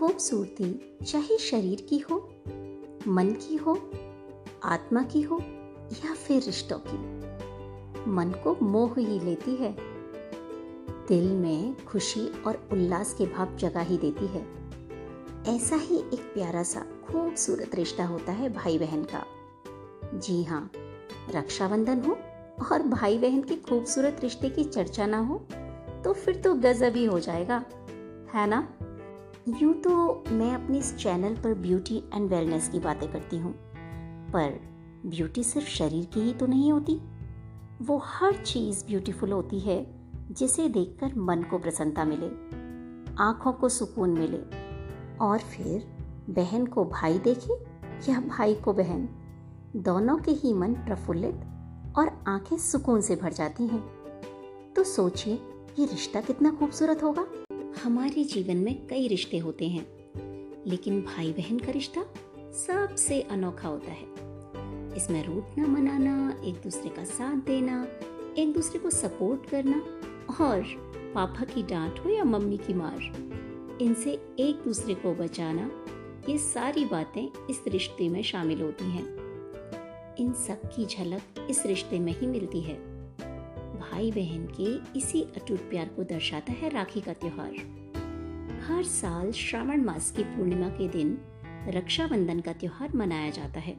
खूबसूरती चाहे शरीर की हो, मन की हो, आत्मा की हो या फिर रिश्तों की। मन को मोह ही लेती है। दिल में खुशी और उल्लास के भाव जगा ही देती है। ऐसा ही एक प्यारा सा, खूबसूरत रिश्ता होता है भाई बहन का। जी हाँ रक्षाबंधन हो और भाई बहन के खूबसूरत रिश्ते की चर्चा ना हो तो फिर तो गजब ही हो जाएगा, है ना? यूँ तो मैं अपने इस चैनल पर ब्यूटी एंड वेलनेस की बातें करती हूँ, पर ब्यूटी सिर्फ़ शरीर की ही तो नहीं होती। वो हर चीज़ ब्यूटीफुल होती है, जिसे देखकर मन को प्रसन्नता मिले, आँखों को सुकून मिले, और फिर बहन को भाई देखे या भाई को बहन, दोनों के ही मन प्रफुल्लित और आँखें सुकून से भर जाती हैं। तो सोचिए, ये रिश्ता कितना खूबसूरत होगा। हमारे जीवन में कई रिश्ते होते हैं, लेकिन भाई बहन का रिश्ता सबसे अनोखा होता है। इसमें रूठना, मनाना, एक दूसरे का साथ देना, एक दूसरे को सपोर्ट करना और पापा की डांट हो या मम्मी की मार, इनसे एक दूसरे को बचाना, ये सारी बातें इस रिश्ते में शामिल होती हैं। इन सब की झलक इस रिश्ते में ही मिलती है। भाई बहन के इसी अटूट प्यार को दर्शाता है राखी का त्योहार। हर साल श्रावण मास की पूर्णिमा के दिन रक्षाबंधन का त्योहार मनाया जाता है।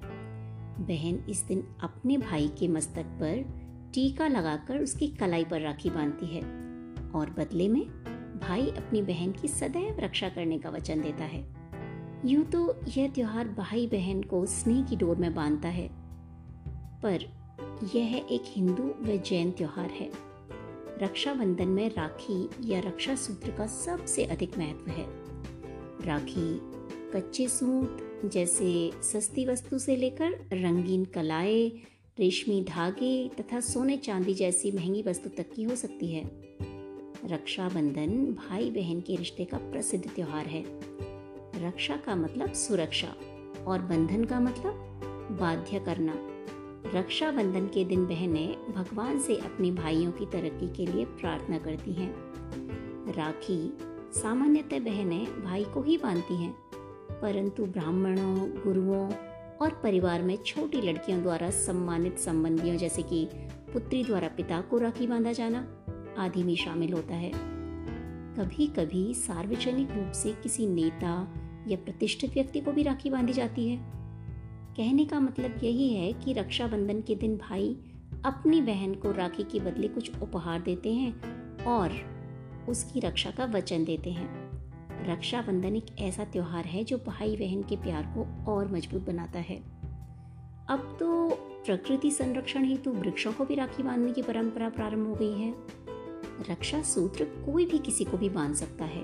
बहन इस दिन अपने भाई के मस्तक पर टीका लगाकर उसकी कलाई पर राखी बांधती है और बदले में भाई अपनी बहन की सदैव रक्षा करने का वचन देता है। यूँ तो यह त्योहार भाई बहन को स्नेह की डोर में बांधता है। पर यह एक हिंदू व जैन त्यौहार है। रक्षाबंधन में राखी या रक्षा सूत्र का सबसे अधिक महत्व है। राखी, कच्चे सूत जैसे सस्ती वस्तु से लेकर रंगीन कलाएँ, रेशमी धागे तथा सोने चांदी जैसी महँगी वस्तु तक की हो सकती है। रक्षाबंधन भाई बहन के रिश्ते का प्रसिद्ध त्योहार है। रक्षा का मतलब सुरक्षा और बंधन का मतलब बाध्य करना। रक्षाबंधन के दिन बहनें भगवान से अपने भाइयों की तरक्की के लिए प्रार्थना करती हैं। राखी सामान्यतः बहनें भाई को ही बांधती हैं, परंतु ब्राह्मणों, गुरुओं और परिवार में छोटी लड़कियों द्वारा सम्मानित संबंधियों जैसे कि पुत्री द्वारा पिता को राखी बांधा जाना आदि में शामिल होता है। कभी कभी सार्वजनिक रूप से किसी नेता या प्रतिष्ठित व्यक्ति को भी राखी बांधी जाती है। कहने का मतलब यही है कि रक्षाबंधन के दिन भाई अपनी बहन को राखी के बदले कुछ उपहार देते हैं और उसकी रक्षा का वचन देते हैं। रक्षाबंधन एक ऐसा त्यौहार है जो भाई बहन के प्यार को और मज़बूत बनाता है। अब तो प्रकृति संरक्षण हेतु तो वृक्षों को भी राखी बांधने की परंपरा प्रारंभ हो गई है। रक्षा सूत्र कोई भी किसी को भी बाँध सकता है,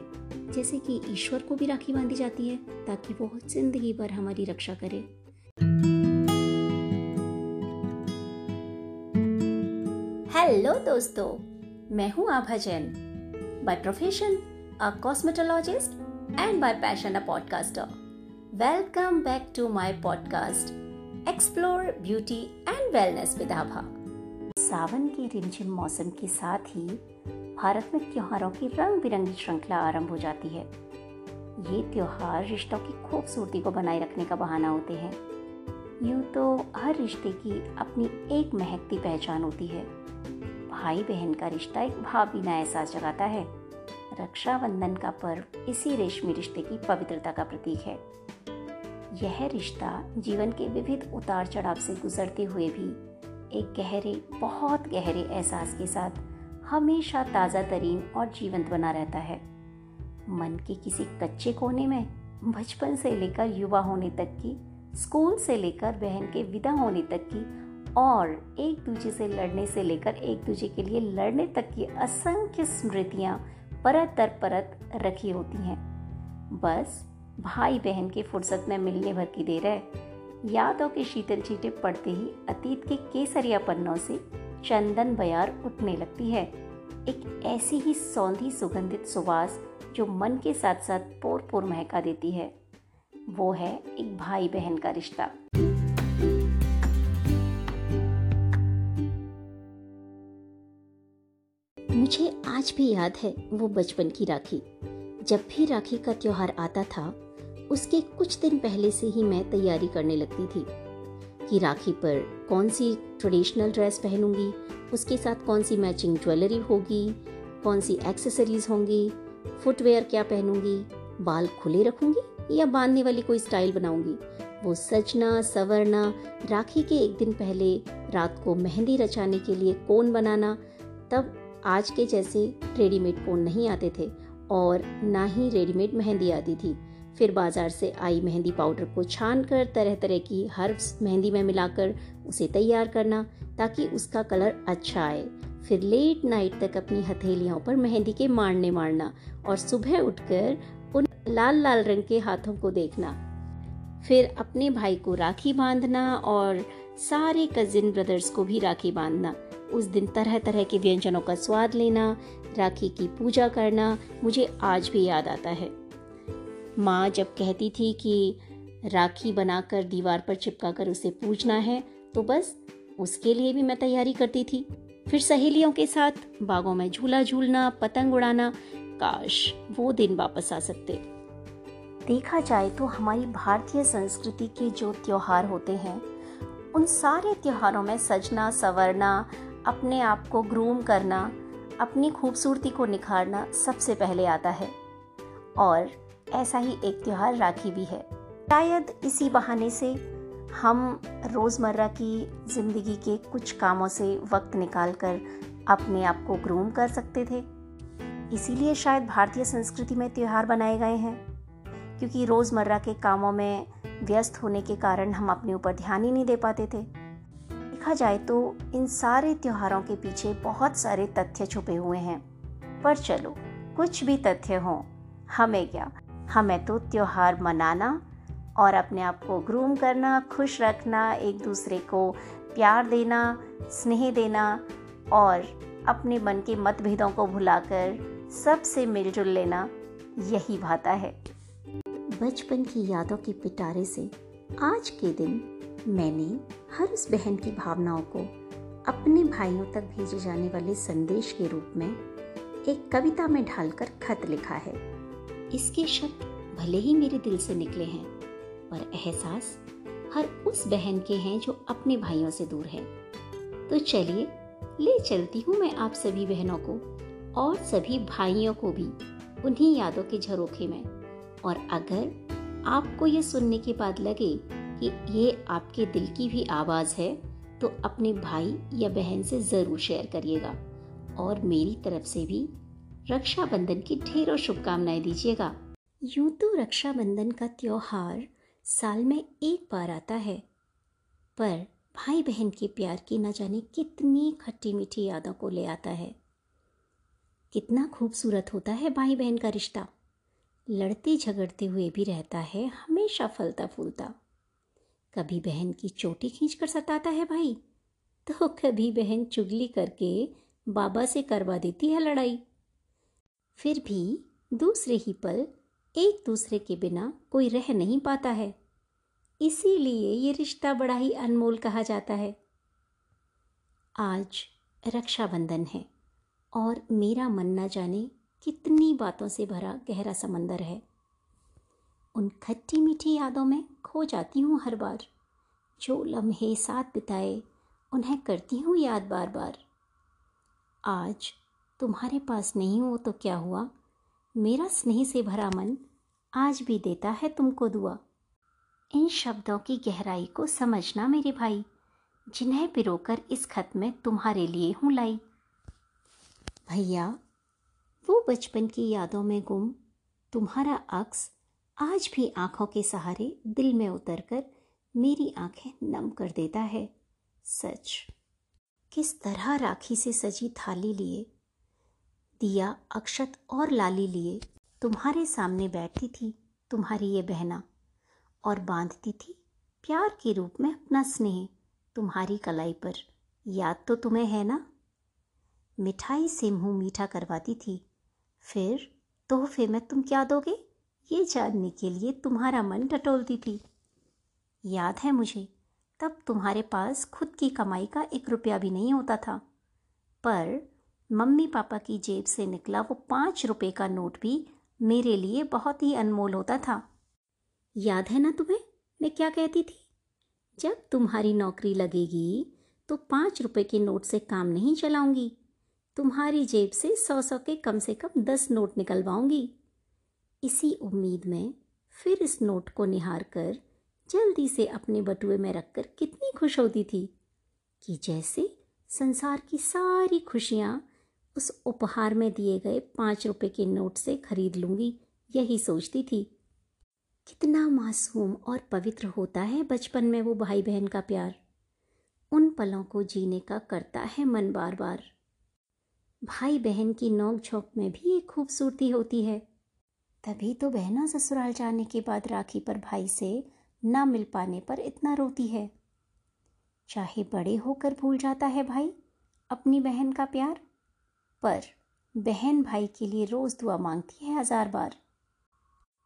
जैसे कि ईश्वर को भी राखी बांधी जाती है, ताकि वो ज़िंदगी भर हमारी रक्षा करे। हेलो दोस्तों। मैं हूँ Abha Jain. By profession a cosmetologist and by passion a podcaster welcome back to my podcast explore beauty and wellness with Abha सावन के रिमझिम मौसम के साथ ही भारत में त्योहारों की रंग बिरंगी श्रृंखला आरंभ हो जाती है। ये त्योहार रिश्तों की खूबसूरती को बनाए रखने का बहाना होते हैं। यूँ तो हर रिश्ते की अपनी एक महकती पहचान होती है। भाई बहन का रिश्ता एक भावभीना एहसास जगाता है। रक्षाबंधन का पर्व इसी रेशमी रिश्ते की पवित्रता का प्रतीक है। यह रिश्ता जीवन के विविध उतार चढ़ाव से गुजरते हुए भी एक गहरे, बहुत गहरे एहसास के साथ हमेशा ताज़ा तरीन और जीवंत बना रहता है। मन के किसी कच्चे कोने में बचपन से लेकर युवा होने तक की स्कूल से लेकर बहन के विदा होने तक की और एक दूसरे से लड़ने से लेकर एक दूसरे के लिए लड़ने तक की असंख्य स्मृतियाँ परत दर परत रखी होती हैं। बस भाई बहन की फुर्सत में मिलने भर की देर है। यादों के शीतल चीटे पड़ते ही अतीत के केसरिया पन्नों से चंदन बयार उठने लगती है। एक ऐसी ही सौंधी सुगंधित सुवास जो मन के साथ साथ पोर पोर महका देती है। वो है एक भाई बहन का रिश्ता। मुझे आज भी याद है वो बचपन की राखी। जब भी राखी का त्योहार आता था, उसके कुछ दिन पहले से ही मैं तैयारी करने लगती थी कि राखी पर कौन सी ट्रेडिशनल ड्रेस पहनूँगी, उसके साथ कौन सी मैचिंग ज्वेलरी होगी, कौन सी एक्सेसरीज होंगी फुटवेयर क्या पहनूँगी, बाल खुले रखूँगी या बांधने वाली कोई स्टाइल बनाऊँगी। वो सजना, सवरना, राखी के एक दिन पहले रात को मेहंदी रचाने के लिए कोन बनाना, तब आज के जैसे रेडीमेड कोन नहीं आते थे और ना ही रेडीमेड मेहंदी आती थी। फिर बाज़ार से आई मेहंदी पाउडर को छान कर तरह तरह की हर्ब्स मेहंदी में मिलाकर उसे तैयार करना ताकि उसका कलर अच्छा आए। फिर लेट नाइट तक अपनी हथेलियों पर मेहंदी के मारने मारना और सुबह उठकर लाल लाल रंग के हाथों को देखना। फिर अपने भाई को राखी बांधना और सारे कजिन ब्रदर्स को भी राखी बांधना। उस दिन तरह तरह के व्यंजनों का स्वाद लेना, राखी की पूजा करना मुझे आज भी याद आता है। माँ जब कहती थी कि राखी बनाकर दीवार पर चिपका कर उसे पूजना है तो बस उसके लिए भी मैं तैयारी करती थी। फिर सहेलियों के साथ बागों में झूला झूलना, पतंग उड़ाना, काश वो दिन वापस आ सकते। देखा जाए तो हमारी भारतीय संस्कृति के जो त्यौहार होते हैं, उन सारे त्योहारों में सजना, संवरना, अपने आप को ग्रूम करना, अपनी खूबसूरती को निखारना सबसे पहले आता है। और ऐसा ही एक त्यौहार राखी भी है। शायद इसी बहाने से हम रोज़मर्रा की ज़िंदगी के कुछ कामों से वक्त निकाल कर अपने आप को ग्रूम कर सकते थे। इसीलिए शायद भारतीय संस्कृति में त्यौहार बनाए गए हैं। क्योंकि रोज़मर्रा के कामों में व्यस्त होने के कारण हम अपने ऊपर ध्यान ही नहीं दे पाते थे। देखा जाए तो इन सारे त्योहारों के पीछे बहुत सारे तथ्य छुपे हुए हैं। पर चलो, कुछ भी तथ्य हो, हमें क्या? हमें तो त्यौहार मनाना और अपने आप को ग्रूम करना, खुश रखना, एक दूसरे को प्यार देना, स्नेह देना और अपने मन के मतभेदों को भुलाकर सबसे मिलजुल लेना, यही भाता है। बचपन की यादों के पिटारे से आज के दिन मैंने हर उस बहन की भावनाओं को अपने भाइयों तक भेजे जाने वाले संदेश के रूप में एक कविता में ढालकर खत लिखा है। इसके शब्द भले ही मेरे दिल से निकले हैं, पर एहसास हर उस बहन के हैं जो अपने भाइयों से दूर है। तो चलिए, ले चलती हूँ मैं आप सभी बहनों को और सभी भाइयों को भी उन्हीं यादों के झरोखे में। और अगर आपको ये सुनने के बाद लगे कि ये आपके दिल की भी आवाज़ है तो अपने भाई या बहन से ज़रूर शेयर करिएगा और मेरी तरफ़ से भी रक्षाबंधन की ढेरों शुभकामनाएँ दीजिएगा। यूँ तो रक्षाबंधन का त्योहार साल में एक बार आता है, पर भाई बहन के प्यार की न जाने कितनी खट्टी मीठी यादों को ले आता है। कितना खूबसूरत होता है भाई बहन का रिश्ता। लड़ते झगड़ते हुए भी रहता है, हमेशा फलता फूलता कभी बहन की चोटी खींच कर सताता है भाई तो कभी बहन चुगली करके बाबा से करवा देती है लड़ाई। फिर भी दूसरे ही पल एक दूसरे के बिना कोई रह नहीं पाता है। इसीलिए ये रिश्ता बड़ा ही अनमोल कहा जाता है। आज रक्षाबंधन है और मेरा मन न जाने कितनी बातों से भरा गहरा समंदर है। उन खट्टी मीठी यादों में खो जाती हूँ हर बार। जो लम्हे साथ बिताए, उन्हें करती हूँ याद बार बार आज तुम्हारे पास नहीं हो तो क्या हुआ? मेरा स्नेह से भरा मन आज भी देता है तुमको दुआ। इन शब्दों की गहराई को समझना मेरे भाई, जिन्हें पिरोकर इस खत में तुम्हारे लिए हूँ लाई। भैया वो बचपन की यादों में गुम। तुम्हारा अक्स आज भी आँखों के सहारे दिल में उतरकर मेरी आँखें नम कर देता है। सच। किस तरह राखी से सजी थाली लिए, दिया अक्षत और लाली लिए, तुम्हारे सामने बैठती थी तुम्हारी ये बहना और बांधती थी प्यार के रूप में अपना स्नेह तुम्हारी कलाई पर। याद तो तुम्हें है ना? मिठाई से मुँह मीठा करवाती थी फिर तोहफे में तुम क्या दोगे? ये जानने के लिए तुम्हारा मन टटोलती थी। याद है मुझे, तब तुम्हारे पास खुद की कमाई का एक रुपया भी नहीं होता था। पर मम्मी पापा की जेब से निकला वो पाँच रुपये का नोट भी मेरे लिए बहुत ही अनमोल होता था। याद है ना तुम्हें, मैं क्या कहती थी? जब तुम्हारी नौकरी लगेगी तो पाँच रुपये के नोट से काम नहीं चलाऊँगी। तुम्हारी जेब से सौ सौ के कम से कम दस नोट निकलवाऊँगी। इसी उम्मीद में फिर इस नोट को निहार कर जल्दी से अपने बटुए में रखकर कितनी खुश होती थी कि जैसे संसार की सारी खुशियाँ उस उपहार में दिए गए पाँच रुपए के नोट से खरीद लूँगी, यही सोचती थी। कितना मासूम और पवित्र होता है बचपन में वो भाई बहन का प्यार। उन पलों को जीने का करता है मन बार बार। भाई बहन की नोक झोंक में भी एक खूबसूरती होती है। तभी तो बहना ससुराल जाने के बाद राखी पर भाई से ना मिल पाने पर इतना रोती है। चाहे बड़े होकर भूल जाता है भाई अपनी बहन का प्यार, पर बहन भाई के लिए रोज़ दुआ मांगती है हज़ार बार।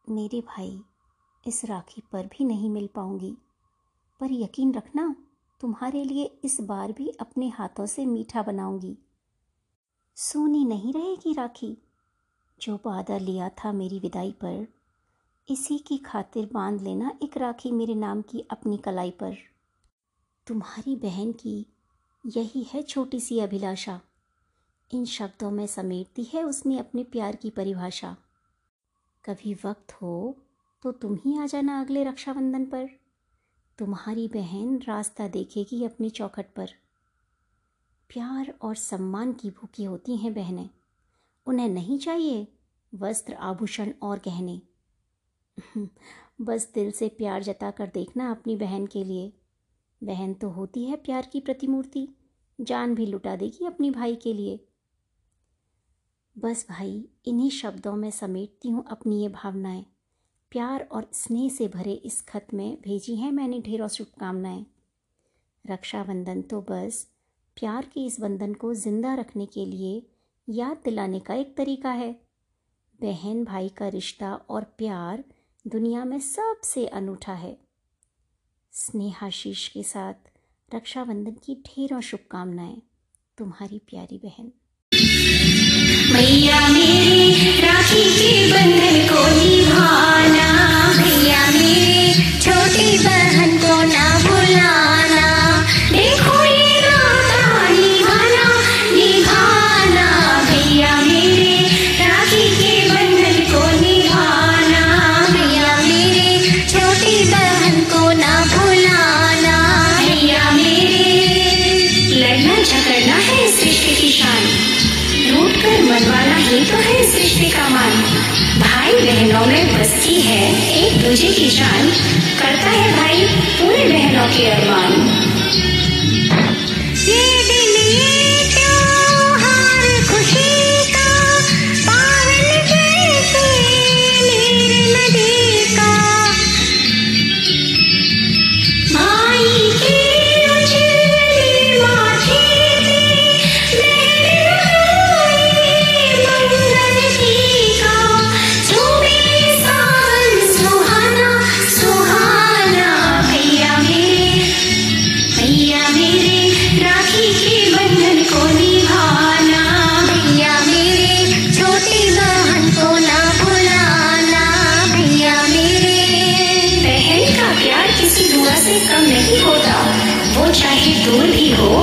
मेरे भाई, इस राखी पर भी नहीं मिल पाऊँगी, पर यकीन रखना, तुम्हारे लिए इस बार भी अपने हाथों से मीठा बनाऊँगी। सोनी नहीं रहेगी राखी। जो वादा लिया था मेरी विदाई पर, इसी की खातिर बाँध लेना एक राखी मेरे नाम की अपनी कलाई पर। तुम्हारी बहन की यही है छोटी सी अभिलाषा। इन शब्दों में समेटती है उसने अपने प्यार की परिभाषा। कभी वक्त हो तो तुम ही आ जाना अगले रक्षाबंधन पर। तुम्हारी बहन रास्ता देखेगी अपनी चौखट पर। प्यार और सम्मान की भूखी होती हैं बहनें। उन्हें नहीं चाहिए वस्त्र आभूषण और गहने। बस दिल से प्यार जता कर देखना अपनी बहन के लिए। बहन तो होती है प्यार की प्रतिमूर्ति। जान भी लुटा देगी अपनी भाई के लिए। बस भाई, इन्हीं शब्दों में समेटती हूँ अपनी ये भावनाएँ। प्यार और स्नेह से भरे इस खत में भेजी हैं मैंने ढेरों शुभकामनाएँ। रक्षाबंधन तो बस प्यार के इस बंधन को ज़िंदा रखने के लिए याद दिलाने का एक तरीका है। बहन भाई का रिश्ता और प्यार दुनिया में सबसे अनूठा है। स्नेहाशीष के साथ रक्षाबंधन की ढेरों शुभकामनाएँ, तुम्हारी प्यारी बहन। मैया मेरी, राखी के बंधन को निभाना। भैया मेरे, छोटी बहन को ना भुलाना।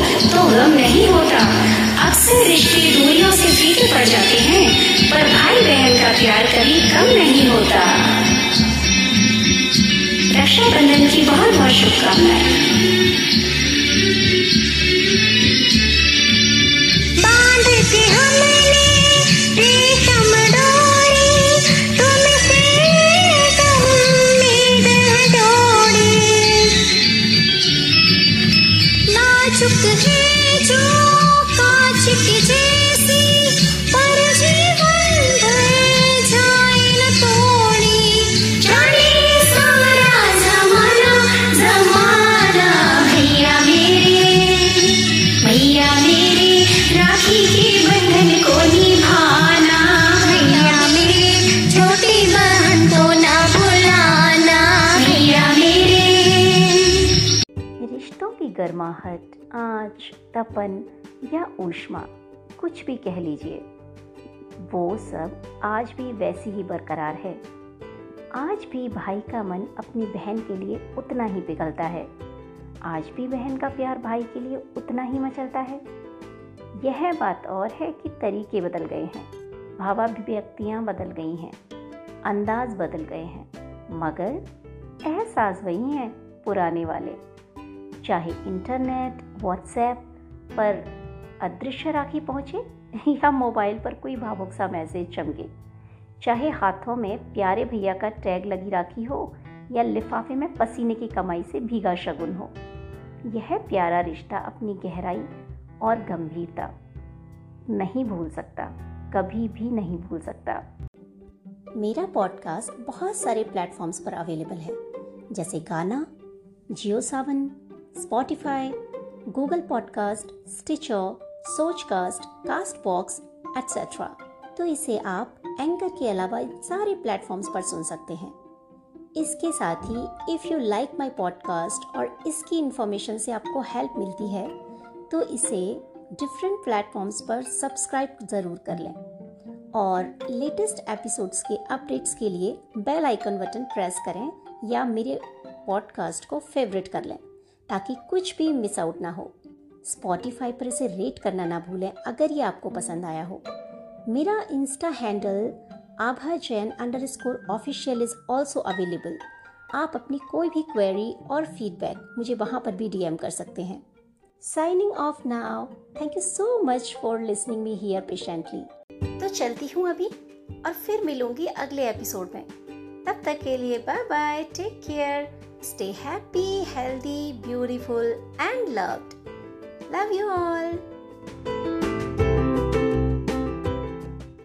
तो गम नहीं होता। अक्सर रिश्ते दूरियों से फीके पड़ जाते हैं, पर भाई बहन का प्यार कभी कम नहीं होता। रक्षाबंधन की बहुत बहुत शुभकामनाएँ। गर्माहट, आँच, तपन या ऊष्मा, कुछ भी कह लीजिए। वो सब आज भी वैसी ही बरकरार है। आज भी भाई का मन अपनी बहन के लिए उतना ही पिघलता है। आज भी बहन का प्यार भाई के लिए उतना ही मचलता है। यह बात और है कि तरीके बदल गए हैं। भावाभिव्यक्तियाँ बदल गई हैं। अंदाज बदल गए हैं। मगर एहसास वही हैं पुराने वाले। चाहे इंटरनेट व्हाट्सएप पर अदृश्य राखी पहुँचे या मोबाइल पर कोई भावुक सा मैसेज चमके। चाहे हाथों में प्यारे भैया का टैग लगी राखी हो या लिफाफे में पसीने की कमाई से भीगा शगुन हो। यह प्यारा रिश्ता अपनी गहराई और गंभीरता नहीं भूल सकता, कभी भी नहीं भूल सकता। मेरा पॉडकास्ट बहुत सारे प्लेटफॉर्म्स पर अवेलेबल है, जैसे Gaana, Jio Saavn Spotify Google podcast Stitcher Sochcast cast etcetera तो इसे आप एंकर के अलावा सारे प्लेटफॉर्म्स पर सुन सकते हैं। इसके साथ ही if you like my podcast और इसकी इन्फॉर्मेशन से आपको हेल्प मिलती है तो इसे डिफरेंट प्लेटफॉर्म्स पर सब्सक्राइब ज़रूर कर लें। और लेटेस्ट एपिसोड्स के अपडेट्स के लिए बेल आइकन बटन प्रेस करें या मेरे पॉडकास्ट को फेवरेट कर लें। ताकि कुछ भी मिस आउट ना हो। स्पॉटिफाई पर इसे रेट करना ना भूलें अगर ये आपको पसंद आया हो। मेरा insta handle Abha Jain underscore official is also available आप अपनी कोई भी क्वेरी और फीडबैक मुझे वहाँ पर भी डीएम कर सकते हैं। Signing off now thank you so much for listening me here patiently तो चलती हूँ अभी और फिर मिलूँगी अगले एपिसोड में। तब तक के लिए bye bye take care Stay happy, healthy, beautiful, and loved. Love you all.